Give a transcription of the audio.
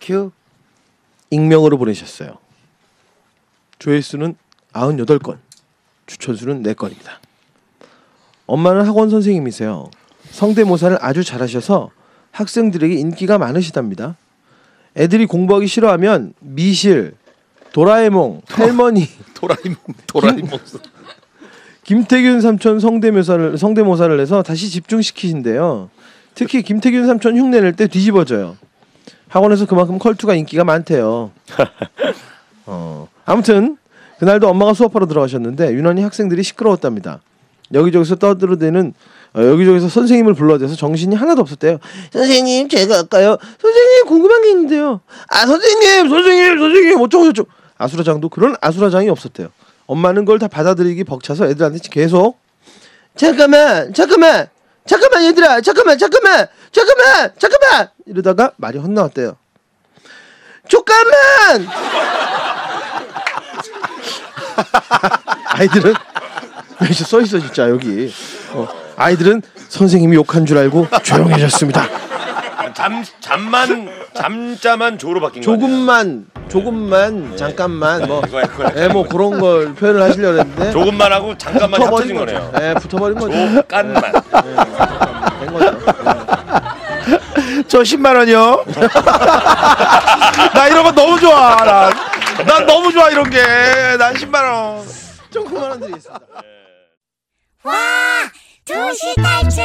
큐. 익명으로 보내셨어요. 조회수는 98건, 추천수는 4건입니다. 엄마는 학원 선생님이세요. 성대모사를 아주 잘하셔서 학생들에게 인기가 많으시답니다. 애들이 공부하기 싫어하면 미실, 도라에몽, 할머니, 도라이몽 도라이몽. 김태균 삼촌 성대모사를 성대모사를 해서 다시 집중시키신대요. 특히 김태균 삼촌 흉내 낼 때 뒤집어져요. 학원에서 그만큼 컬투가 인기가 많대요. 어, 아무튼 그날도 엄마가 수업하러 들어가셨는데 유난히 학생들이 시끄러웠답니다. 여기저기서 떠들어대는 어, 여기저기서 선생님을 불러대서 정신이 하나도 없었대요. 선생님 제가 할까요? 선생님 궁금한 게 있는데요. 아 선생님 선생님 선생님 어쩌고 저쩌고 아수라장도 그런 아수라장이 없었대요. 엄마는 그걸 다 받아들이기 벅차서 애들한테 계속 잠깐만 잠깐만 잠깐만 얘들아 잠깐만 잠깐만 잠깐만 잠깐만 이러다가 말이 헛나왔대요. 잠깐만 아이들은 여기 써 있어 진짜 여기 어, 아이들은 선생님이 욕한 줄 알고 조용해졌습니다. 잠 잠만 잠자만 조로 바뀐 거? 조금만 조금만 잠깐만 뭐 그거야, 그거야. 예, 뭐 그런 걸 표현을 하시려고 했는데 조금만 하고 잠깐만 합쳐진 거죠. 거네요. 예, 붙어버린 거죠. 조깐만. 된 거죠. 저 10만 원이요. 나 이런 거 너무 좋아. 난, 난 너무 좋아 이런 게. 난 10만 원. 좀 그만한 드리겠습니다. 와, 도시 탈출